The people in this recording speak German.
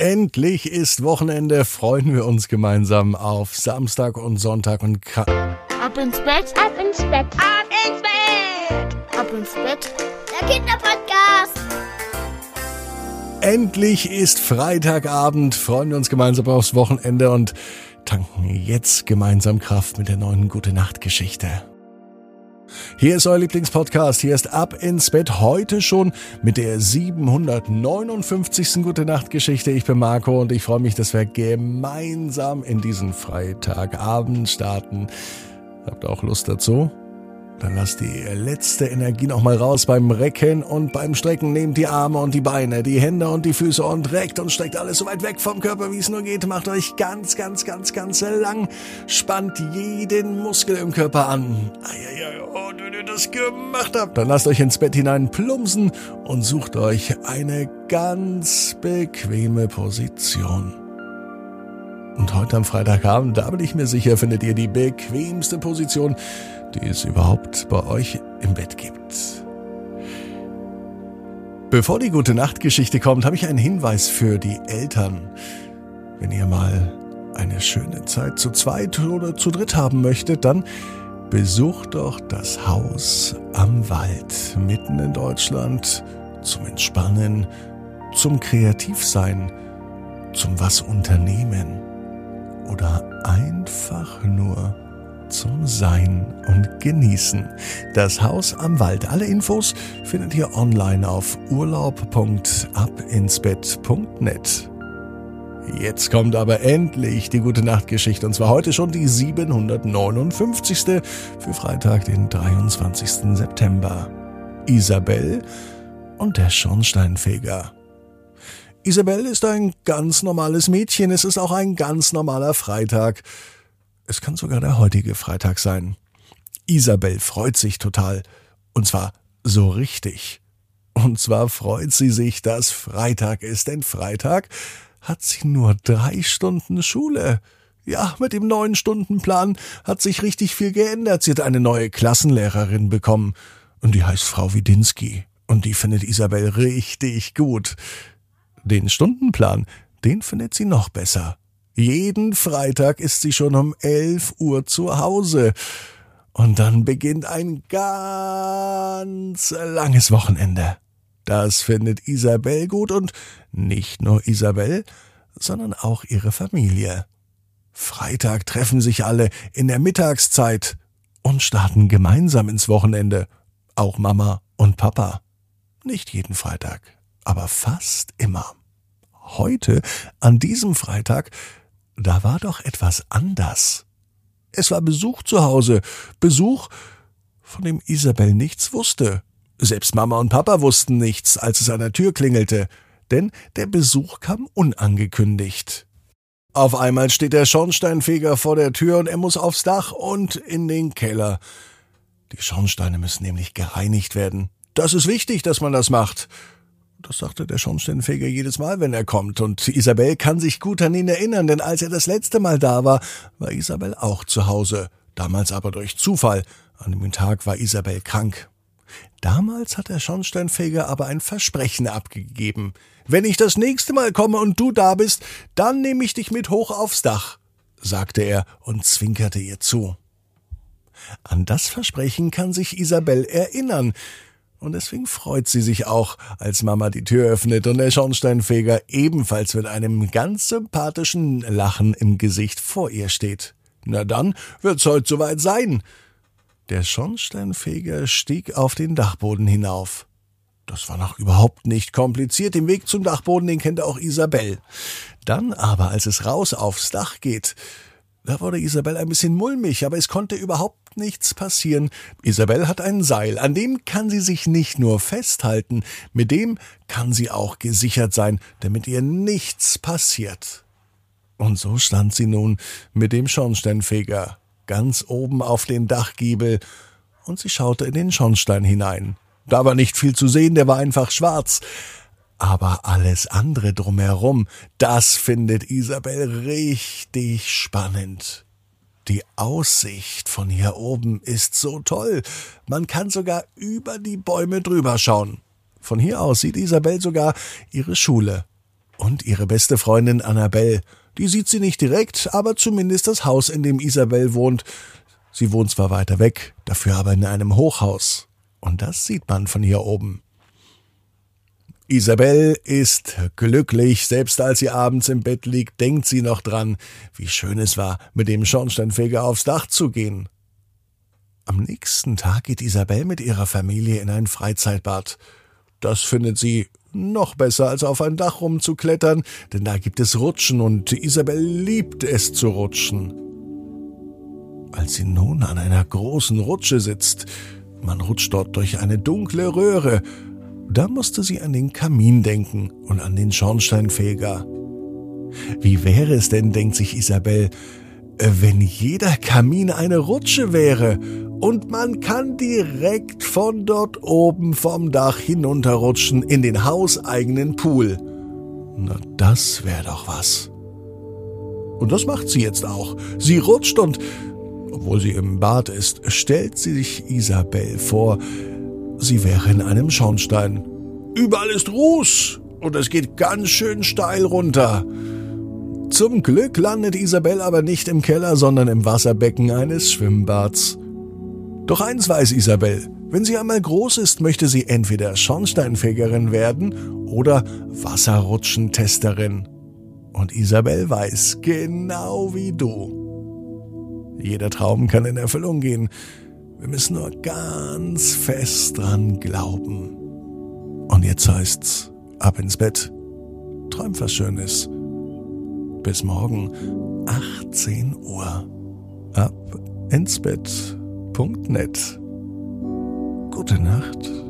Endlich ist Wochenende. Freuen wir uns gemeinsam auf Samstag und Sonntag und Ka Ab ins Bett, ab ins Bett, ab ins Bett, ab ins Bett. Der Kinderpodcast. endlich ist Freitagabend. Freuen wir uns gemeinsam aufs Wochenende und tanken jetzt gemeinsam Kraft mit der neuen Gute Nacht Geschichte. Hier ist euer Lieblingspodcast. Hier ist Ab ins Bett heute schon mit der 759. Gute Nacht Geschichte. Ich bin Marco und ich freue mich, dass wir gemeinsam in diesen Freitagabend starten. Habt ihr auch Lust dazu? Dann lasst die letzte Energie noch mal raus beim Recken und beim Strecken. Nehmt die Arme und die Beine, die Hände und die Füße und reckt und streckt alles so weit weg vom Körper, wie es nur geht. Macht euch ganz, ganz, ganz, ganz lang. Spannt jeden Muskel im Körper an. Eieiei, und wenn ihr das gemacht habt, dann lasst euch ins Bett hinein plumpsen und sucht euch eine ganz bequeme Position. Und heute am Freitagabend, da bin ich mir sicher, findet ihr die bequemste Position, die es überhaupt bei euch im Bett gibt. Bevor die gute Nachtgeschichte kommt, habe ich einen Hinweis für die Eltern. Wenn ihr mal eine schöne Zeit zu zweit oder zu dritt haben möchtet, dann besucht doch das Haus am Wald mitten in Deutschland zum Entspannen, zum Kreativsein, zum was unternehmen oder einfach nur zum Sein und Genießen. Das Haus am Wald. Alle Infos findet ihr online auf urlaub.abinsbett.net. Jetzt kommt aber endlich die gute Nachtgeschichte und zwar heute schon die 759. für Freitag, den 23. September. Isabel und der Schornsteinfeger. Isabel ist ein ganz normales Mädchen, es ist auch ein ganz normaler Freitag. Es kann sogar der heutige Freitag sein. Isabel freut sich total. Und zwar so richtig. Und zwar freut sie sich, dass Freitag ist, denn Freitag hat sie nur drei Stunden Schule. Ja, mit dem neuen Stundenplan hat sich richtig viel geändert. Sie hat eine neue Klassenlehrerin bekommen. Und die heißt Frau Widinski. Und die findet Isabel richtig gut. Den Stundenplan, den findet sie noch besser. Jeden Freitag ist sie schon um 11 Uhr zu Hause. Und dann beginnt ein ganz langes Wochenende. Das findet Isabel gut und nicht nur Isabel, sondern auch ihre Familie. Freitag treffen sich alle in der Mittagszeit und starten gemeinsam ins Wochenende. Auch Mama und Papa. Nicht jeden Freitag, aber fast immer. Heute, an diesem Freitag, da war doch etwas anders. Es war Besuch zu Hause, Besuch, von dem Isabel nichts wusste. Selbst Mama und Papa wussten nichts, als es an der Tür klingelte, denn der Besuch kam unangekündigt. Auf einmal steht der Schornsteinfeger vor der Tür und er muss aufs Dach und in den Keller. Die Schornsteine müssen nämlich gereinigt werden. Das ist wichtig, dass man das macht. Das sagte der Schornsteinfeger jedes Mal, wenn er kommt. Und Isabel kann sich gut an ihn erinnern, denn als er das letzte Mal da war, war Isabel auch zu Hause. Damals aber durch Zufall. An dem Tag war Isabel krank. Damals hat der Schornsteinfeger aber ein Versprechen abgegeben. Wenn ich das nächste Mal komme und du da bist, dann nehme ich dich mit hoch aufs Dach, sagte er und zwinkerte ihr zu. An das Versprechen kann sich Isabel erinnern. Und deswegen freut sie sich auch, als Mama die Tür öffnet und der Schornsteinfeger ebenfalls mit einem ganz sympathischen Lachen im Gesicht vor ihr steht. Na dann wird's heute soweit sein. Der Schornsteinfeger stieg auf den Dachboden hinauf. Das war noch überhaupt nicht kompliziert. Den Weg zum Dachboden, den kennt auch Isabel. Dann aber, als es raus aufs Dach geht, da wurde Isabel ein bisschen mulmig, aber es konnte überhaupt nichts passieren. Isabel hat ein Seil, an dem kann sie sich nicht nur festhalten, mit dem kann sie auch gesichert sein, damit ihr nichts passiert. Und so stand sie nun mit dem Schornsteinfeger ganz oben auf den Dachgiebel, und sie schaute in den Schornstein hinein. Da war nicht viel zu sehen, der war einfach schwarz. Aber alles andere drumherum, das findet Isabel richtig spannend. Die Aussicht von hier oben ist so toll. Man kann sogar über die Bäume drüber schauen. Von hier aus sieht Isabel sogar ihre Schule. und ihre beste Freundin Annabelle. Die sieht sie nicht direkt, aber zumindest das Haus, in dem Isabel wohnt. Sie wohnt zwar weiter weg, dafür aber in einem Hochhaus. Und das sieht man von hier oben. Isabel ist glücklich, selbst als sie abends im Bett liegt, denkt sie noch dran, wie schön es war, mit dem Schornsteinfeger aufs Dach zu gehen. Am nächsten Tag geht Isabel mit ihrer Familie in ein Freizeitbad. Das findet sie noch besser, als auf ein Dach rumzuklettern, denn da gibt es Rutschen und Isabel liebt es zu rutschen. Als sie nun an einer großen Rutsche sitzt, man rutscht dort durch eine dunkle Röhre, da musste sie an den Kamin denken und an den Schornsteinfeger. Wie wäre es denn, denkt sich Isabel, wenn jeder Kamin eine Rutsche wäre und man kann direkt von dort oben vom Dach hinunterrutschen in den hauseigenen Pool. Na, das wäre doch was. Und das macht sie jetzt auch. Sie rutscht und, obwohl sie im Bad ist, stellt sie sich Isabel vor, sie wäre in einem Schornstein. Überall ist Ruß und es geht ganz schön steil runter. Zum Glück landet Isabel aber nicht im Keller, sondern im Wasserbecken eines Schwimmbads. Doch eins weiß Isabel, wenn sie einmal groß ist, möchte sie entweder Schornsteinfegerin werden oder Wasserrutschentesterin. Und Isabel weiß, genau wie du. Jeder Traum kann in Erfüllung gehen, wir müssen nur ganz fest dran glauben. Und jetzt heißt's, ab ins Bett. Träum was Schönes. Bis morgen, 18 Uhr. Ab ins Bett.net. Gute Nacht.